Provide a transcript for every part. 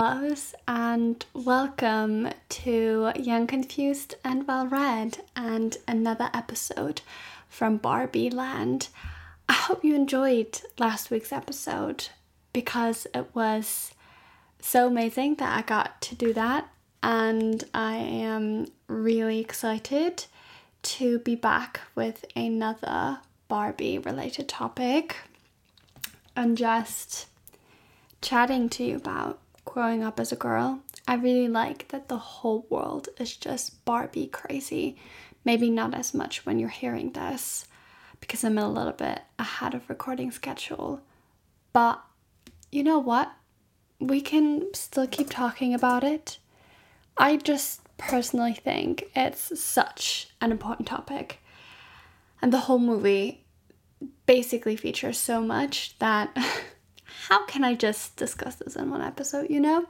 Loves, and welcome to Young, Confused, and Well Read, and another episode from Barbie Land. I hope you enjoyed last week's episode because it was so amazing that I got to do that, and I am really excited to be back with another Barbie related topic and just chatting to you about growing up as a girl. I really like that the whole world is just Barbie crazy. Maybe not as much when you're hearing this because I'm a little bit ahead of recording schedule. But you know what? We can still keep talking about it. I just personally think it's such an important topic. And the whole movie basically features so much that how can I just discuss this in one episode, you know?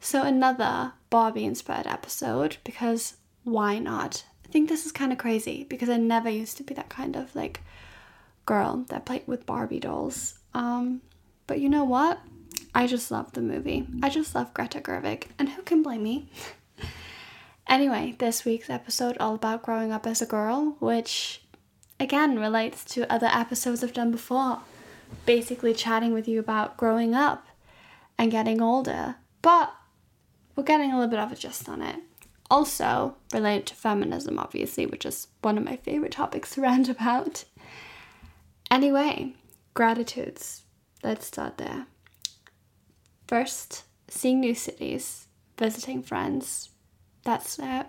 So, another Barbie inspired episode because why not? I think this is kind of crazy because I never used to be that kind of like girl that played with Barbie dolls. Um, but you know what? I just love the movie. I just love Greta Gerwig, and who can blame me? anyway, this week's episode all about growing up as a girl, which again relates to other episodes I've done before. Basically, chatting with you about growing up and getting older, but we're getting a little bit of a gist on it. Also, related to feminism, obviously, which is one of my favorite topics to rant about. Anyway, gratitudes. Let's start there. First, seeing new cities, visiting friends. That's it.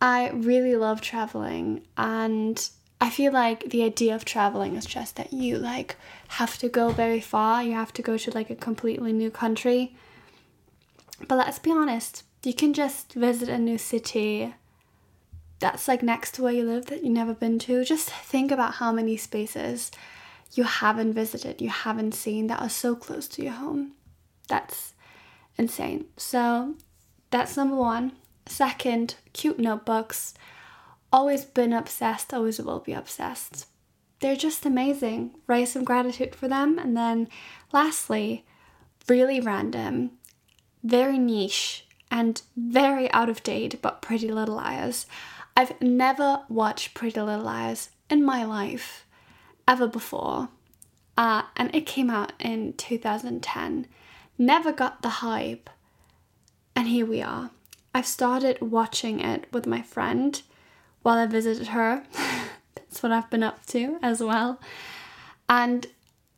I really love traveling and I feel like the idea of traveling is just that you like have to go very far, you have to go to like a completely new country. But let's be honest, you can just visit a new city that's like next to where you live that you've never been to. Just think about how many spaces you haven't visited, you haven't seen that are so close to your home. That's insane. So that's number one. Second, cute notebooks. Always been obsessed, always will be obsessed. They're just amazing. Raise some gratitude for them. And then lastly, really random, very niche, and very out of date, but Pretty Little Liars. I've never watched Pretty Little Liars in my life ever before. Uh, and it came out in 2010. Never got the hype. And here we are. I've started watching it with my friend while I visited her. That's what I've been up to as well. And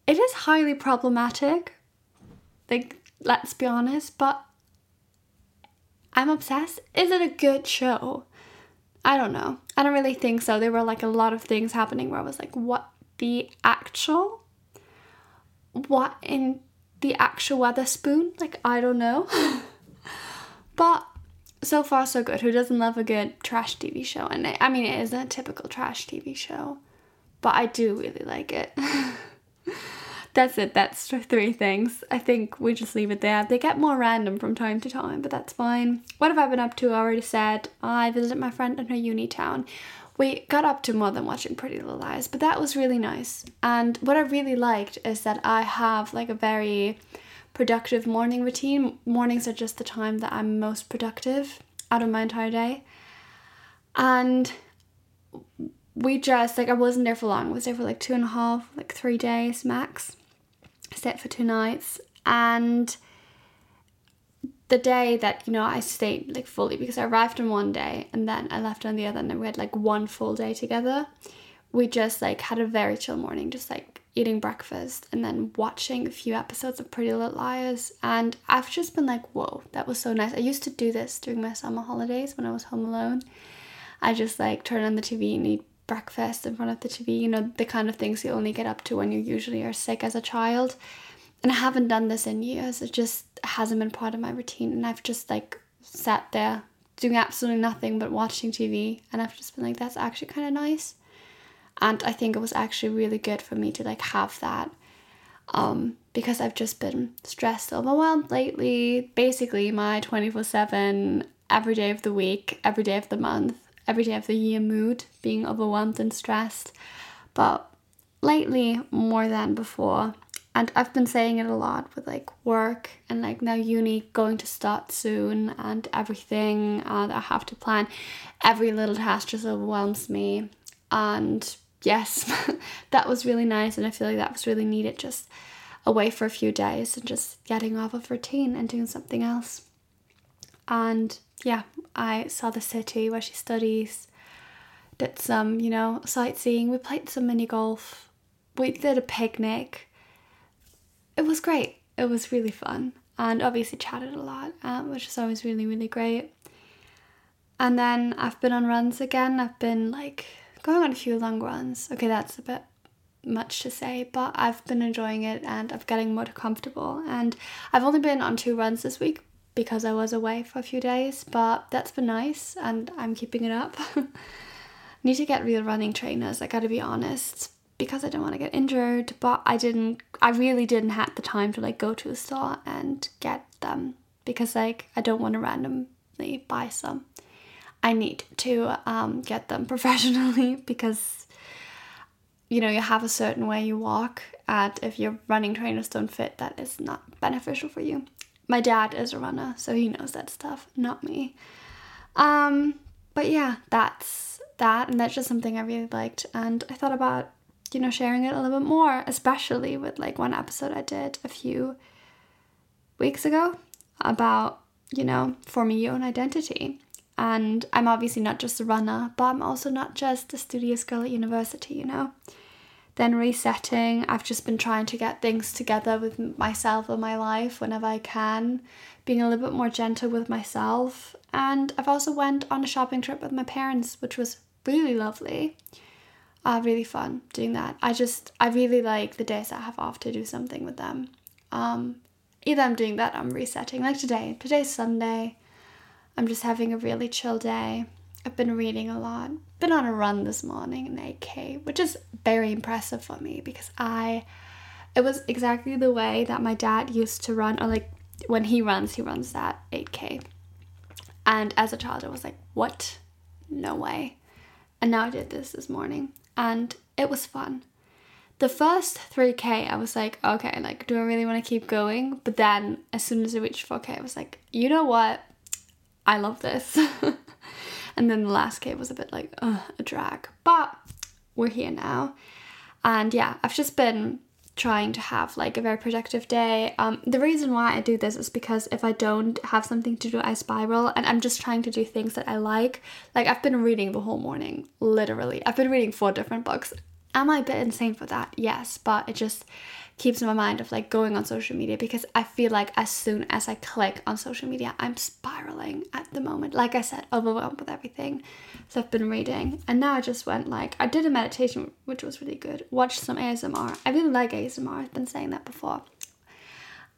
it is highly problematic. Like, let's be honest, but I'm obsessed. Is it a good show? I don't know. I don't really think so. There were like a lot of things happening where I was like, what the actual? What in the actual Wetherspoon? Like, I don't know. but so far, so good. Who doesn't love a good trash TV show? And I mean, it isn't a typical trash TV show, but I do really like it. that's it. That's three things. I think we just leave it there. They get more random from time to time, but that's fine. What have I been up to? I already said I visited my friend in her uni town. We got up to more than watching Pretty Little Liars, but that was really nice. And what I really liked is that I have like a very productive morning routine. Mornings are just the time that I'm most productive out of my entire day. And we just like I wasn't there for long. I was there for like two and a half, like three days max stayed for two nights and the day that you know I stayed like fully because I arrived on one day and then I left on the other and then we had like one full day together. We just like had a very chill morning, just like eating breakfast and then watching a few episodes of Pretty Little Liars. And I've just been like, whoa, that was so nice. I used to do this during my summer holidays when I was home alone. I just like turn on the TV and eat breakfast in front of the TV, you know, the kind of things you only get up to when you usually are sick as a child. And I haven't done this in years. It just hasn't been part of my routine. And I've just like sat there doing absolutely nothing but watching TV. And I've just been like, that's actually kind of nice. And I think it was actually really good for me to like have that. Um, because I've just been stressed, overwhelmed lately. Basically, my 24 7, every day of the week, every day of the month every day of the year mood, being overwhelmed and stressed. But lately, more than before, and I've been saying it a lot with like work and like now uni going to start soon and everything and I have to plan. Every little task just overwhelms me. And yes, that was really nice and I feel like that was really needed just away for a few days and just getting off of routine and doing something else. And yeah, I saw the city where she studies, did some, you know, sightseeing. We played some mini golf. We did a picnic. It was great. It was really fun. And obviously chatted a lot, um, which is always really, really great. And then I've been on runs again. I've been like going on a few long runs. Okay, that's a bit much to say, but I've been enjoying it and I'm getting more comfortable. And I've only been on two runs this week because I was away for a few days, but that's been nice and I'm keeping it up. Need to get real running trainers, I gotta be honest, because I don't want to get injured, but I didn't, I really didn't have the time to like go to a store and get them because like I don't want to randomly buy some. I need to um, get them professionally because you know you have a certain way you walk and if your running trainers don't fit that is not beneficial for you my dad is a runner, so he knows that stuff, not me. Um, but yeah, that's that, and that's just something I really liked, and I thought about, you know, sharing it a little bit more, especially with like one episode I did a few weeks ago about, you know, forming your own identity. And I'm obviously not just a runner, but I'm also not just a studious girl at university, you know then resetting. I've just been trying to get things together with myself and my life whenever I can, being a little bit more gentle with myself. And I've also went on a shopping trip with my parents, which was really lovely. Uh, really fun doing that. I just I really like the days I have off to do something with them. Um, either I'm doing that, I'm resetting. Like today, today's Sunday. I'm just having a really chill day. I've been reading a lot. Been on a run this morning in 8k, which is very impressive for me because I it was exactly the way that my dad used to run or like when he runs, he runs that 8k. And as a child I was like, "What? No way." And now I did this this morning and it was fun. The first 3k I was like, "Okay, like do I really want to keep going?" But then as soon as I reached 4k, I was like, "You know what? I love this." And then the last cave was a bit like a drag. But we're here now. And yeah, I've just been trying to have like a very productive day. Um, the reason why I do this is because if I don't have something to do, I spiral, and I'm just trying to do things that I like. Like I've been reading the whole morning, literally. I've been reading four different books. Am I a bit insane for that? Yes, but it just keeps in my mind of like going on social media because I feel like as soon as I click on social media, I'm spiraling at the moment. Like I said, overwhelmed with everything. So I've been reading, and now I just went like I did a meditation, which was really good. Watched some ASMR. I really like ASMR. I've been saying that before.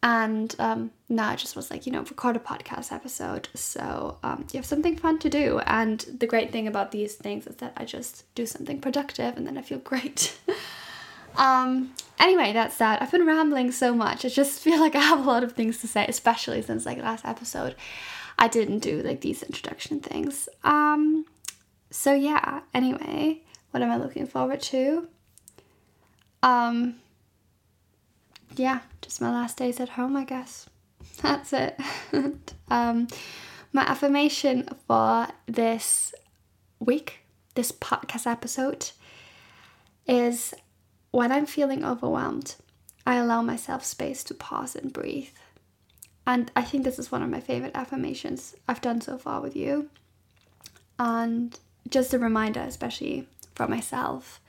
And um, now I just was like, you know, record a podcast episode. So um, you have something fun to do. And the great thing about these things is that I just do something productive and then I feel great. Um, anyway, that's that. I've been rambling so much. I just feel like I have a lot of things to say, especially since like last episode I didn't do like these introduction things. Um, so yeah, anyway, what am I looking forward to? Um, yeah, just my last days at home, I guess. That's it. um, my affirmation for this week, this podcast episode, is when I'm feeling overwhelmed, I allow myself space to pause and breathe. And I think this is one of my favorite affirmations I've done so far with you. And just a reminder, especially for myself.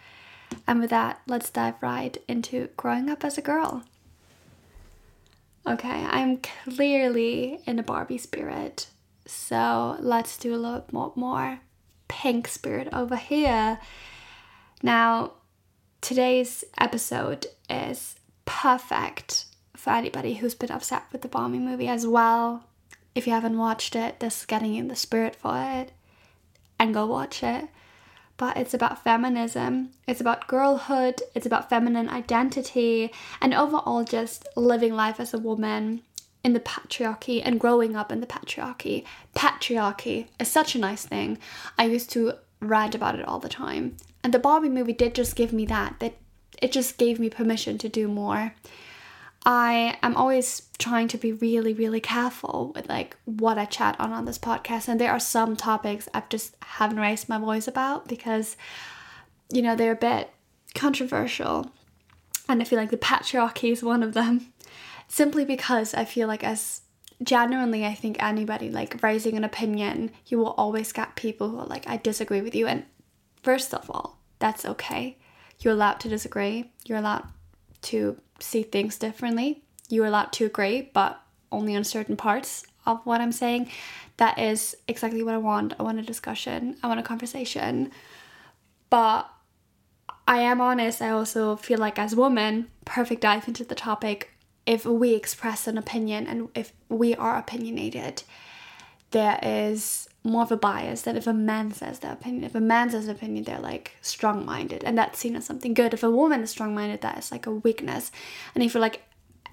And with that, let's dive right into growing up as a girl. Okay, I'm clearly in a Barbie spirit. So let's do a little more, pink spirit over here. Now, today's episode is perfect for anybody who's been upset with the Barbie movie as well. If you haven't watched it, this is getting in the spirit for it. And go watch it. But it's about feminism, it's about girlhood, it's about feminine identity, and overall just living life as a woman in the patriarchy and growing up in the patriarchy. Patriarchy is such a nice thing. I used to rant about it all the time. And the Barbie movie did just give me that. That it just gave me permission to do more. I am always trying to be really, really careful with like what I chat on on this podcast. And there are some topics I've just haven't raised my voice about because, you know, they're a bit controversial. And I feel like the patriarchy is one of them. Simply because I feel like as genuinely I think anybody like raising an opinion, you will always get people who are like, I disagree with you. And first of all, that's okay. You're allowed to disagree. You're allowed to see things differently. You're allowed to agree, but only on certain parts of what I'm saying. That is exactly what I want. I want a discussion, I want a conversation. But I am honest, I also feel like as a woman, perfect dive into the topic. If we express an opinion and if we are opinionated, there is more of a bias that if a man says their opinion. If a man says an opinion, they're like strong minded, and that's seen as something good. If a woman is strong minded, that is like a weakness. And I feel like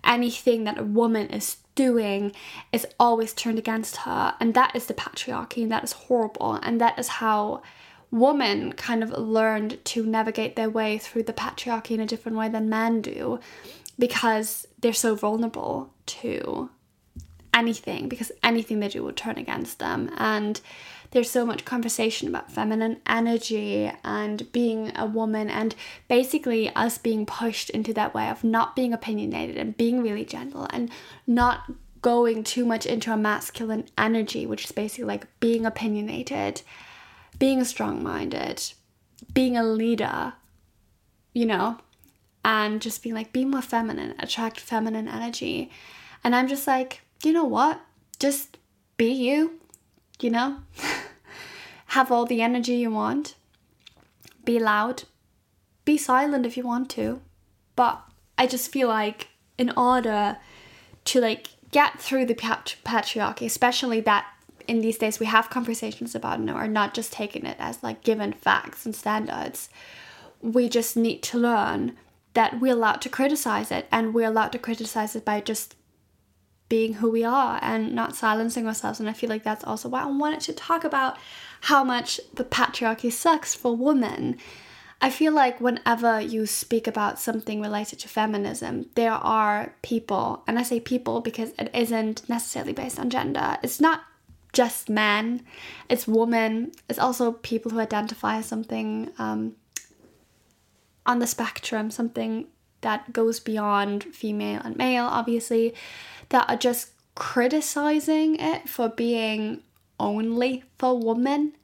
anything that a woman is doing is always turned against her, and that is the patriarchy, and that is horrible, and that is how women kind of learned to navigate their way through the patriarchy in a different way than men do because they're so vulnerable to anything because anything they do will turn against them. And there's so much conversation about feminine energy and being a woman, and basically us being pushed into that way of not being opinionated and being really gentle and not going too much into a masculine energy, which is basically like being opinionated, being strong minded, being a leader, you know, and just being like, be more feminine, attract feminine energy. And I'm just like, you know what? Just be you, you know? Have all the energy you want. Be loud. Be silent if you want to. But I just feel like in order to like get through the pat- patriarchy, especially that in these days we have conversations about it or not just taking it as like given facts and standards, we just need to learn that we're allowed to criticize it and we're allowed to criticize it by just being who we are and not silencing ourselves. And I feel like that's also why I wanted to talk about how much the patriarchy sucks for women. I feel like whenever you speak about something related to feminism, there are people, and I say people because it isn't necessarily based on gender. It's not just men, it's women, it's also people who identify as something um, on the spectrum, something that goes beyond female and male, obviously that are just criticizing it for being only for women.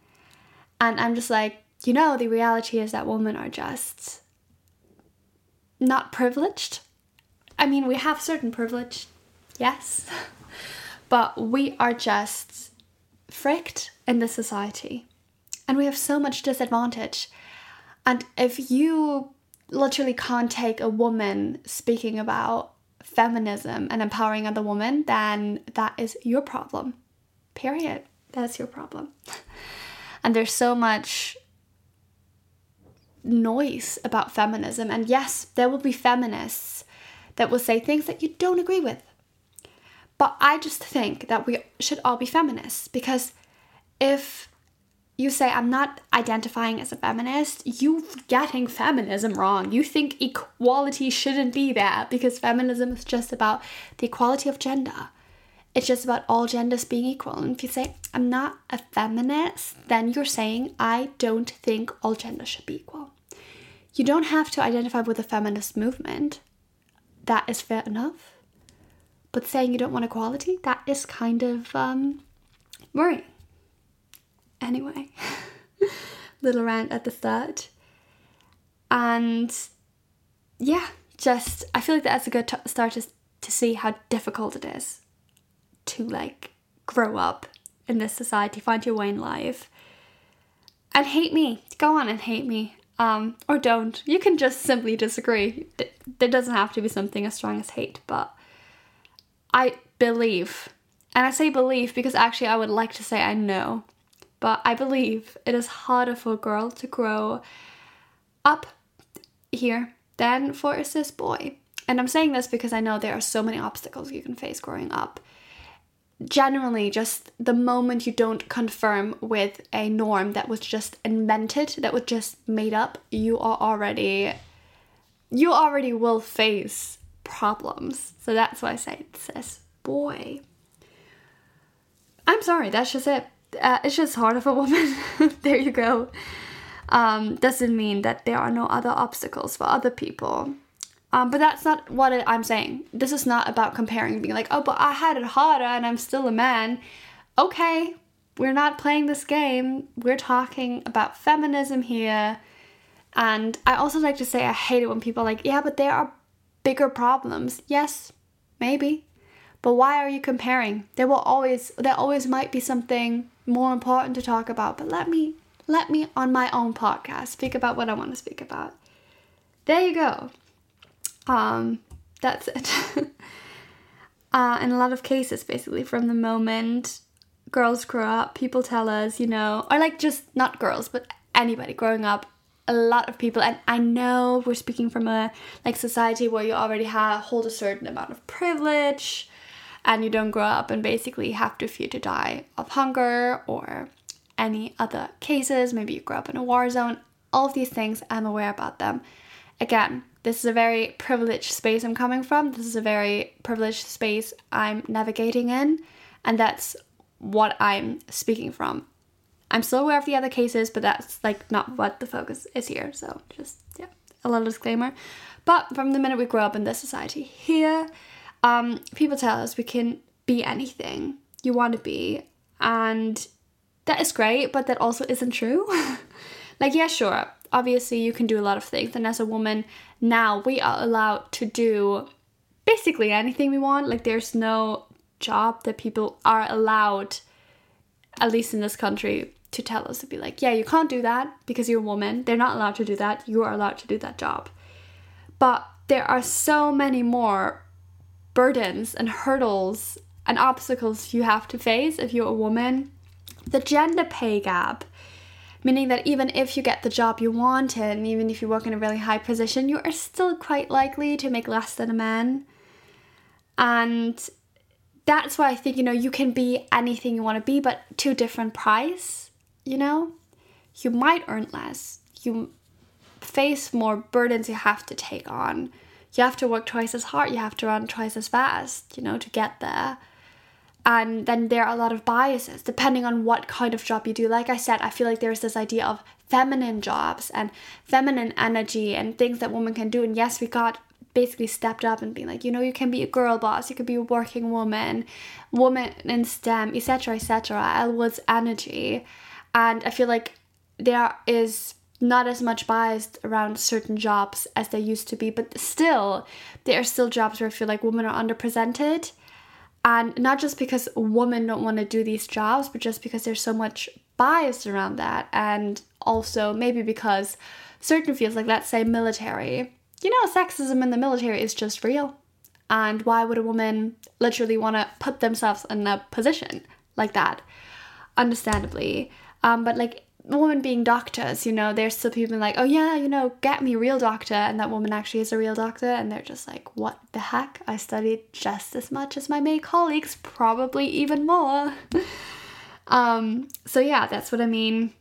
And I'm just like, you know, the reality is that women are just not privileged. I mean, we have certain privilege, yes, but we are just fricked in this society and we have so much disadvantage. And if you literally can't take a woman speaking about feminism and empowering other women, then that is your problem. Period. That's your problem. and there's so much noise about feminism. And yes, there will be feminists that will say things that you don't agree with. But I just think that we should all be feminists because if you say, I'm not identifying as a feminist, you're getting feminism wrong. You think equality shouldn't be there because feminism is just about the equality of gender. It's just about all genders being equal. And if you say, I'm not a feminist, then you're saying, I don't think all genders should be equal. You don't have to identify with the feminist movement. That is fair enough. But saying you don't want equality, that is kind of um, worrying. Anyway, little rant at the start. And yeah, just I feel like that's a good t- start to, to see how difficult it is to like grow up in this society, find your way in life. And hate me. Go on and hate me. Um, or don't. You can just simply disagree. There doesn't have to be something as strong as hate, but I believe, and I say believe because actually I would like to say I know but I believe it is harder for a girl to grow up here than for a cis boy. And I'm saying this because I know there are so many obstacles you can face growing up. Generally, just the moment you don't confirm with a norm that was just invented, that was just made up, you are already, you already will face problems. So that's why I say cis boy. I'm sorry, that's just it. Uh, it's just hard of a woman. there you go. Um, doesn't mean that there are no other obstacles for other people. Um, but that's not what I'm saying. This is not about comparing, being like, oh, but I had it harder and I'm still a man. Okay, we're not playing this game. We're talking about feminism here. And I also like to say I hate it when people are like, yeah, but there are bigger problems. Yes, maybe. But why are you comparing? There will always there always might be something more important to talk about. But let me let me on my own podcast speak about what I want to speak about. There you go. Um, that's it. uh, in a lot of cases, basically, from the moment girls grow up, people tell us, you know, or like just not girls, but anybody growing up, a lot of people, and I know we're speaking from a like society where you already have hold a certain amount of privilege, and you don't grow up and basically have to fear to die of hunger or any other cases. Maybe you grow up in a war zone. All of these things, I'm aware about them. Again, this is a very privileged space I'm coming from. This is a very privileged space I'm navigating in, and that's what I'm speaking from. I'm still aware of the other cases, but that's like not what the focus is here. So just yeah, a little disclaimer. But from the minute we grow up in this society here, um, people tell us we can be anything you want to be, and that is great, but that also isn't true. like yeah, sure, obviously you can do a lot of things, and as a woman now we are allowed to do basically anything we want. Like there's no job that people are allowed, at least in this country, to tell us to be like, yeah, you can't do that because you're a woman. They're not allowed to do that. You are allowed to do that job. But there are so many more burdens and hurdles and obstacles you have to face if you're a woman. The gender pay gap, meaning that even if you get the job you want and even if you work in a really high position, you are still quite likely to make less than a man. And that's why I think, you know, you can be anything you want to be, but to a different price, you know? You might earn less. You face more burdens you have to take on. You have to work twice as hard, you have to run twice as fast, you know, to get there. And then there are a lot of biases depending on what kind of job you do. Like I said, I feel like there's this idea of feminine jobs and feminine energy and things that women can do. And yes, we got basically stepped up and being like, you know, you can be a girl boss, you could be a working woman, woman in STEM, etc., etc. Elle Woods energy, and I feel like there is not as much bias around certain jobs as they used to be, but still, there are still jobs where I feel like women are underrepresented. And not just because women don't want to do these jobs, but just because there's so much bias around that. And also, maybe because certain fields, like let's say military, you know, sexism in the military is just real. And why would a woman literally want to put themselves in a position like that? Understandably. Um, but like women being doctors, you know, there's still people like, oh yeah, you know, get me real doctor. And that woman actually is a real doctor. And they're just like, what the heck? I studied just as much as my male colleagues, probably even more. um, so yeah, that's what I mean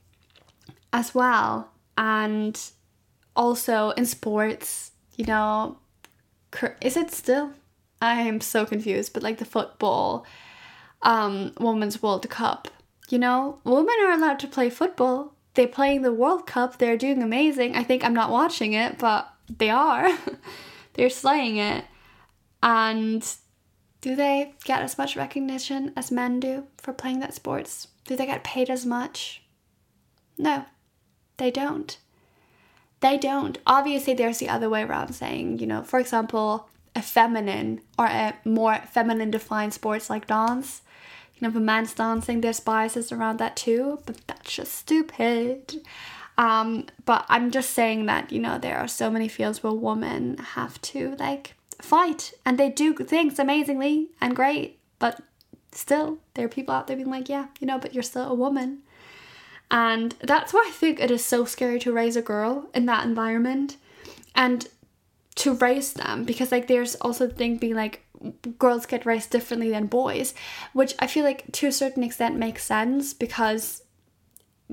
as well. And also in sports, you know, is it still? I am so confused, but like the football um Women's World Cup, you know, women are allowed to play football. They're playing the World Cup, they're doing amazing. I think I'm not watching it, but they are. they're slaying it. And do they get as much recognition as men do for playing that sports? Do they get paid as much? No, they don't. They don't. Obviously, there's the other way around saying, you know, for example, a feminine or a more feminine defined sports like dance. You know, a man's dancing, there's biases around that too, but that's just stupid. Um, but I'm just saying that, you know, there are so many fields where women have to like fight and they do things amazingly and great, but still, there are people out there being like, yeah, you know, but you're still a woman. And that's why I think it is so scary to raise a girl in that environment and to raise them because like there's also the thing being like girls get raised differently than boys, which I feel like to a certain extent makes sense because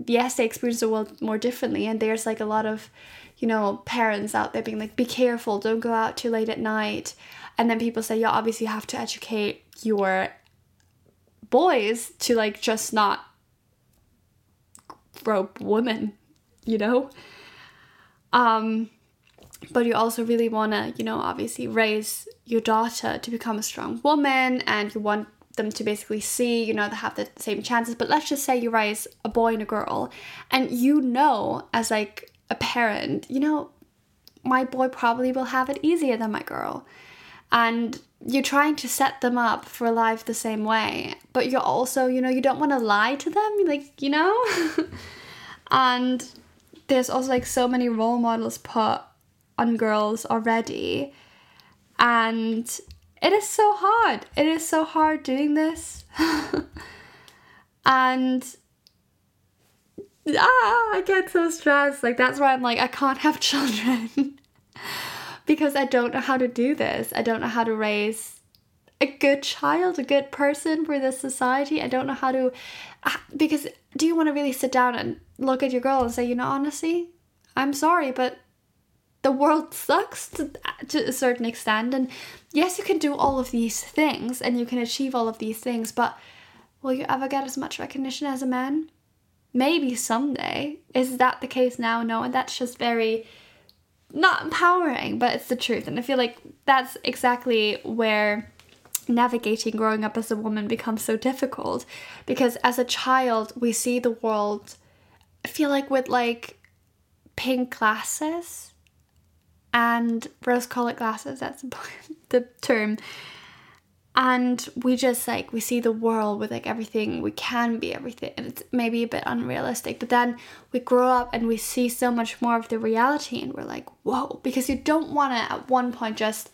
yes, they experience the world more differently and there's like a lot of, you know, parents out there being like, be careful, don't go out too late at night. And then people say, yeah, obviously you have to educate your boys to like just not rope women, you know? Um, but you also really want to, you know, obviously raise your daughter to become a strong woman and you want them to basically see, you know, they have the same chances. But let's just say you raise a boy and a girl and you know, as like a parent, you know, my boy probably will have it easier than my girl. And you're trying to set them up for life the same way, but you're also, you know, you don't want to lie to them, like, you know? and there's also like so many role models put on girls already. And it is so hard. It is so hard doing this. and ah, I get so stressed. Like that's why I'm like I can't have children. because I don't know how to do this. I don't know how to raise a good child, a good person for this society. I don't know how to ah, because do you want to really sit down and look at your girl and say, you know, honestly, I'm sorry, but the world sucks to, to a certain extent. And yes, you can do all of these things and you can achieve all of these things, but will you ever get as much recognition as a man? Maybe someday. Is that the case now? No, and that's just very not empowering, but it's the truth. And I feel like that's exactly where navigating growing up as a woman becomes so difficult because as a child we see the world I feel like with like pink glasses and rose colored glasses that's the term. And we just like we see the world with like everything we can be everything and it's maybe a bit unrealistic but then we grow up and we see so much more of the reality and we're like whoa because you don't want to at one point just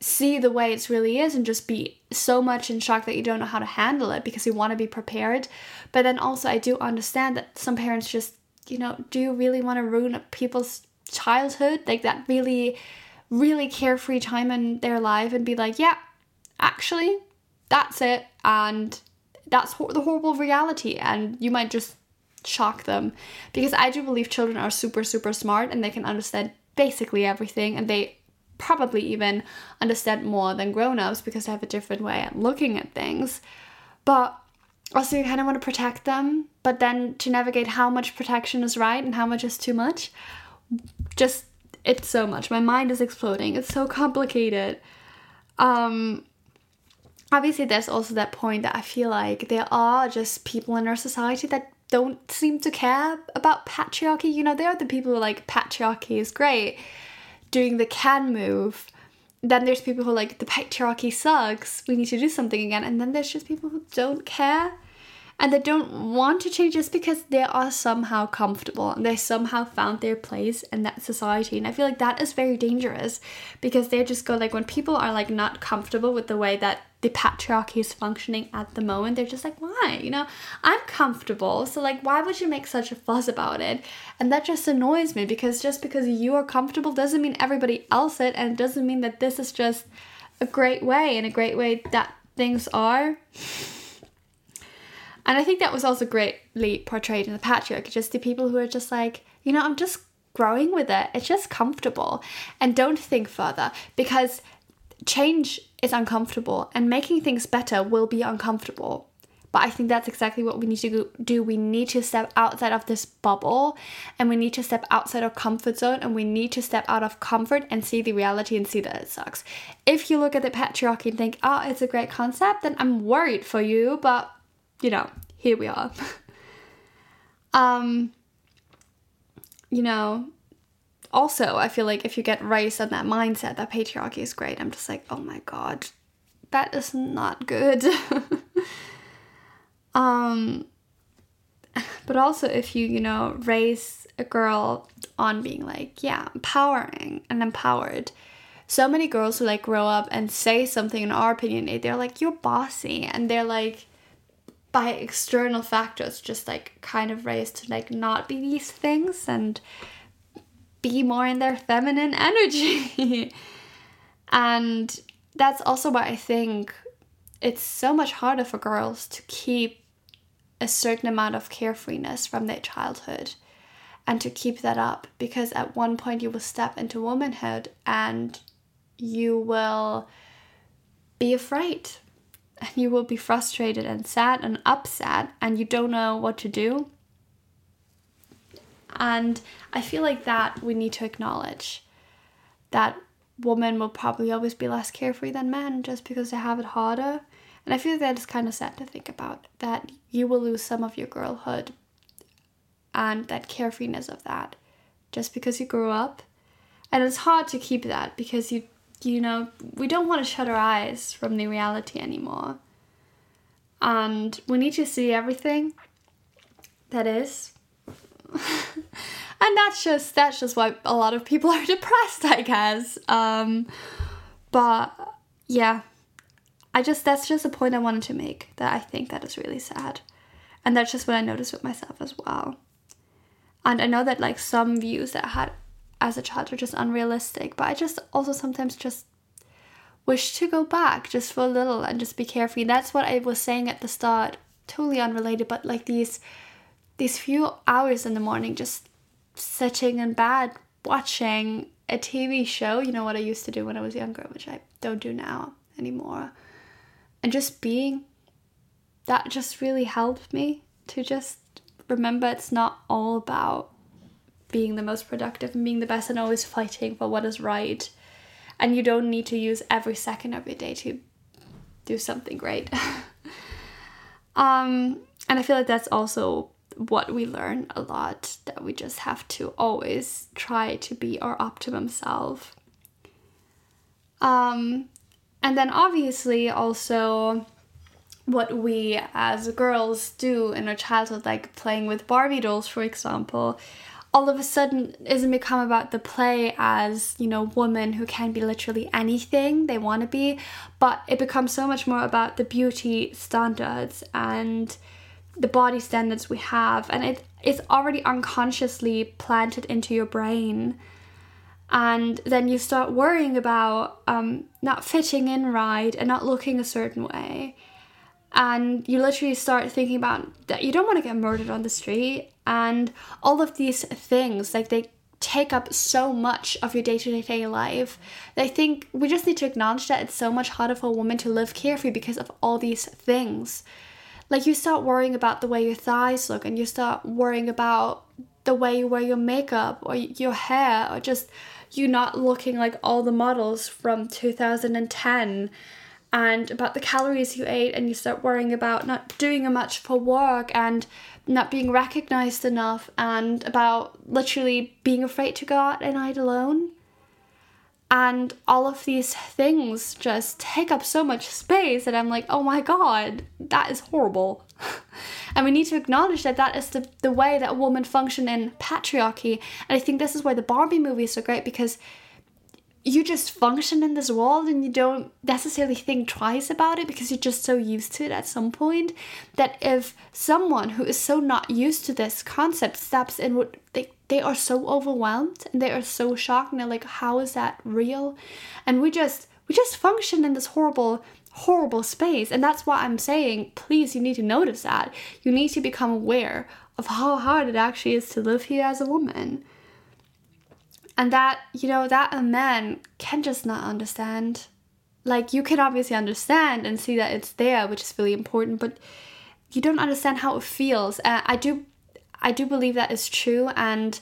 see the way it really is and just be so much in shock that you don't know how to handle it because you want to be prepared. But then also i do understand that some parents just you know do you really want to ruin people's childhood like that really really carefree time in their life and be like yeah actually, that's it, and that's the horrible reality, and you might just shock them. Because I do believe children are super, super smart and they can understand basically everything, and they probably even understand more than grown ups because they have a different way of looking at things. But also, you kind of want to protect them, but then to navigate how much protection is right and how much is too much, just it's so much. My mind is exploding. It's so complicated. Um, obviously there's also that point that I feel like there are just people in our society that don't seem to care about patriarchy. You know, there are the people who are like patriarchy is great, doing the Ken move. Then there's people who are like the patriarchy sucks. We need to do something again. And then there's just people who don't care and they don't want to change just because they are somehow comfortable and they somehow found their place in that society. And i feel like that is very dangerous because they just go like when people are like not comfortable with the way that the patriarchy is functioning at the moment they're just like why? You know i'm comfortable so like why would you make such a fuss about it? And that just annoys me because just because you are comfortable doesn't mean everybody else it and it doesn't mean that this is just a great way and a great way that things are and I think that was also greatly portrayed in the patriarchy, just the people who are just like, you know, I'm just growing with it. It's just comfortable. And don't think further because change is uncomfortable and making things better will be uncomfortable. But I think that's exactly what we need to do. We need to step outside of this bubble and we need to step outside our comfort zone and we need to step out of comfort and see the reality and see that it sucks. If you look at the patriarchy and think, oh, it's a great concept, then I'm worried for you, but you know, here we are. um, you know, also, I feel like if you get raised in that mindset that patriarchy is great, I'm just like, oh my god, that is not good. um, but also, if you, you know, raise a girl on being like, yeah, empowering and empowered. So many girls who like grow up and say something in our opinion, they're like, you're bossy. And they're like, by external factors just like kind of raised to like not be these things and be more in their feminine energy. And that's also why i think it's so much harder for girls to keep a certain amount of carefreeness from their childhood and to keep that up because at one point you will step into womanhood and you will be afraid and you will be frustrated and sad and upset and you don't know what to do. And I feel like that we need to acknowledge that women will probably always be less carefree than men just because they have it harder. And I feel that is kind of sad to think about that you will lose some of your girlhood and that carefreeness of that just because you grew up. And it's hard to keep that because you you know, we don't want to shut our eyes from the reality anymore. And we need to see everything that is. and that's just that's just why a lot of people are depressed, I guess. Um but yeah. I just that's just a point I wanted to make that I think that is really sad. And that's just what I noticed with myself as well. And I know that like some views that I had as a child are just unrealistic, but I just also sometimes just wish to go back just for a little and just be carefree. That's what I was saying at the start, totally unrelated, but like these these few hours in the morning just sitting in bed watching a TV show, you know what I used to do when I was younger, which I don't do now anymore. And just being that just really helped me to just remember it's not all about being the most productive and being the best and always fighting for what is right. And you don't need to use every second of your day to do something great. um, and I feel like that's also what we learn a lot that we just have to always try to be our optimum self. Um, and then obviously also what we as girls do in our childhood, like playing with Barbie dolls, for example, all of a sudden isn't become about the play as, you know, woman who can be literally anything they want to be, but it becomes so much more about the beauty standards and the body standards we have and it's already unconsciously planted into your brain. And then you start worrying about um, not fitting in right and not looking a certain way and you literally start thinking about that you don't want to get murdered on the street and all of these things like they take up so much of your day-to-day life. I think we just need to acknowledge that it's so much harder for a woman to live carefree because of all these things. Like you start worrying about the way your thighs look and you start worrying about the way you wear your makeup or your hair or just you not looking like all the models from 2010 and about the calories you ate and you start worrying about not doing much for work and not being recognized enough and about literally being afraid to go out at night alone. And all of these things just take up so much space that i'm like oh my god that is horrible. And we need to acknowledge that that is the, the way that women function in patriarchy. And i think this is why the barbie movie is so great because you just function in this world and you don't necessarily think twice about it because you're just so used to it at some point that if someone who is so not used to this concept steps in what they they are so overwhelmed and they are so shocked and they're like how is that real? And we just we just function in this horrible horrible space. And that's why i'm saying please you need to notice that. You need to become aware of how hard it actually is to live here as a woman and that you know that a man can just not understand. Like you can obviously understand and see that it's there which is really important but you don't understand how it feels. Uh, i do i do believe that is true and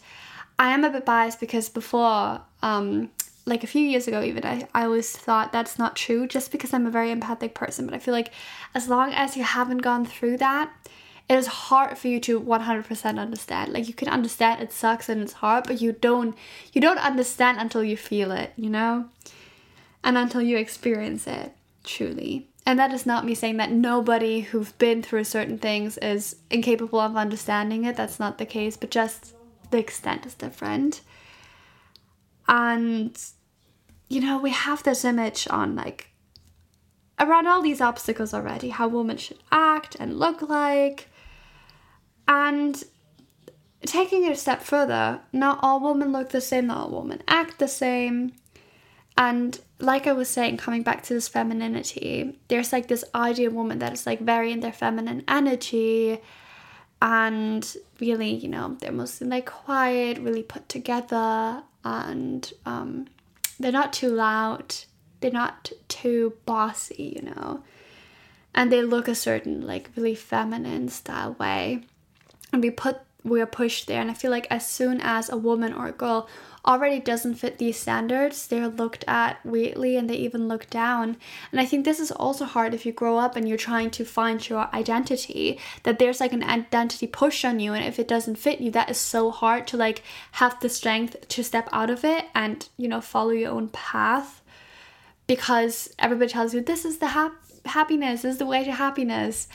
i am a bit biased because before um like a few years ago even I, I always thought that's not true just because i'm a very empathic person but i feel like as long as you haven't gone through that it is hard for you to 100% understand. Like you can understand it sucks and it's hard but you don't you don't understand until you feel it you know? And until you experience it truly. And that is not me saying that nobody who've been through certain things is incapable of understanding it. That's not the case but just the extent is different. And you know we have this image on like around all these obstacles already how women should act and look like and taking it a step further, not all women look the same, not all women act the same. And like I was saying, coming back to this femininity, there's like this ideal woman that is like very in their feminine energy and really, you know, they're mostly like quiet, really put together, and um, they're not too loud. they're not too bossy, you know. And they look a certain like really feminine style way. And we put we are pushed there and I feel like as soon as a woman or a girl already doesn't fit these standards, they're looked at weirdly and they even look down. And I think this is also hard if you grow up and you're trying to find your identity, that there's like an identity push on you and if it doesn't fit you, that is so hard to like have the strength to step out of it and, you know, follow your own path because everybody tells you this is the hap- happiness, this is the way to happiness.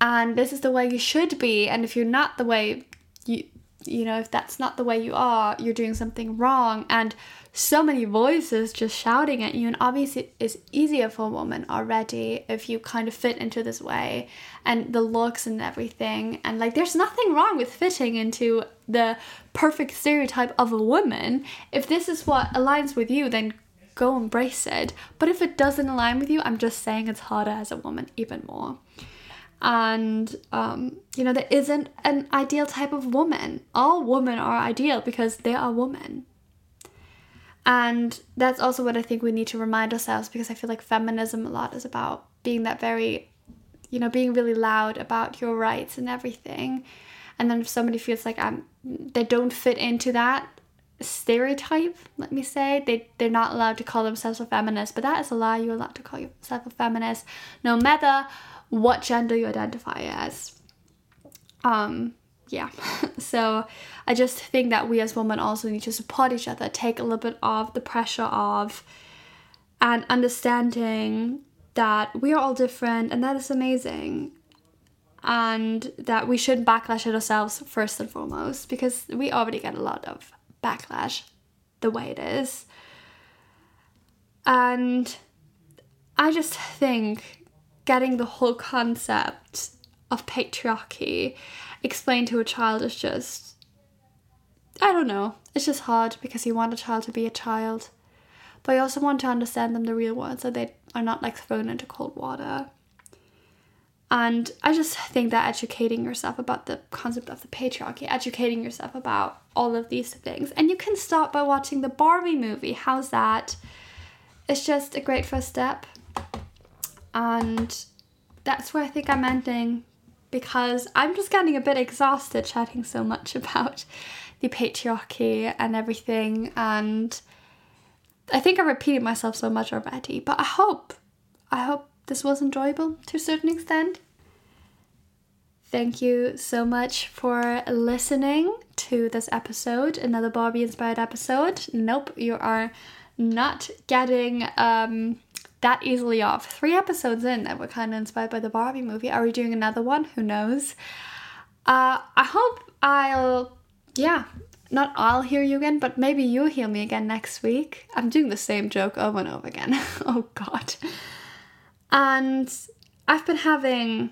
And this is the way you should be. And if you're not the way you you know, if that's not the way you are, you're doing something wrong. And so many voices just shouting at you. And obviously, it's easier for a woman already if you kind of fit into this way and the looks and everything. And like, there's nothing wrong with fitting into the perfect stereotype of a woman. If this is what aligns with you, then go embrace it. But if it doesn't align with you, I'm just saying it's harder as a woman, even more and um, you know there isn't an ideal type of woman. All women are ideal because they are women. And that's also what i think we need to remind ourselves because i feel like feminism a lot is about being that very you know being really loud about your rights and everything. And then if somebody feels like i'm they don't fit into that stereotype let me say they they're not allowed to call themselves a feminist. But that is a lie. You're allowed to call yourself a feminist no matter what gender you identify as. Um, yeah. so I just think that we as women also need to support each other, take a little bit of the pressure off, and understanding that we are all different and that is amazing. And that we shouldn't backlash at ourselves first and foremost because we already get a lot of backlash the way it is. And I just think getting the whole concept of patriarchy explained to a child is just I don't know. It's just hard because you want a child to be a child. But you also want to understand them the real world so they are not like thrown into cold water. And I just think that educating yourself about the concept of the patriarchy, educating yourself about all of these things, and you can start by watching the Barbie movie. How's that? It's just a great first step and that's where I think I'm ending because I'm just getting a bit exhausted chatting so much about the patriarchy and everything and I think I repeated myself so much already, but I hope I hope this was enjoyable to a certain extent. Thank you so much for listening to this episode, another Barbie inspired episode. Nope, you are not getting um that easily off. Three episodes in that were kind of inspired by the Barbie movie. Are we doing another one? Who knows? Uh, I hope I'll, yeah, not I'll hear you again, but maybe you'll hear me again next week. I'm doing the same joke over and over again. oh, God. And I've been having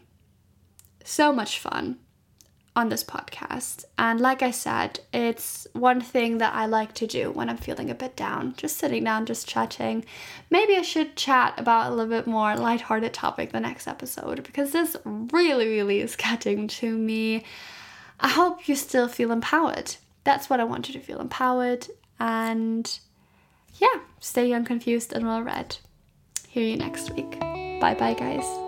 so much fun on this podcast. And like I said, it's one thing that I like to do when I'm feeling a bit down, just sitting down, just chatting. Maybe I should chat about a little bit more lighthearted topic the next episode because this really, really is getting to me. I hope you still feel empowered. That's what I want you to feel empowered. And yeah, stay young, confused, and well read. Hear you next week. Bye bye, guys.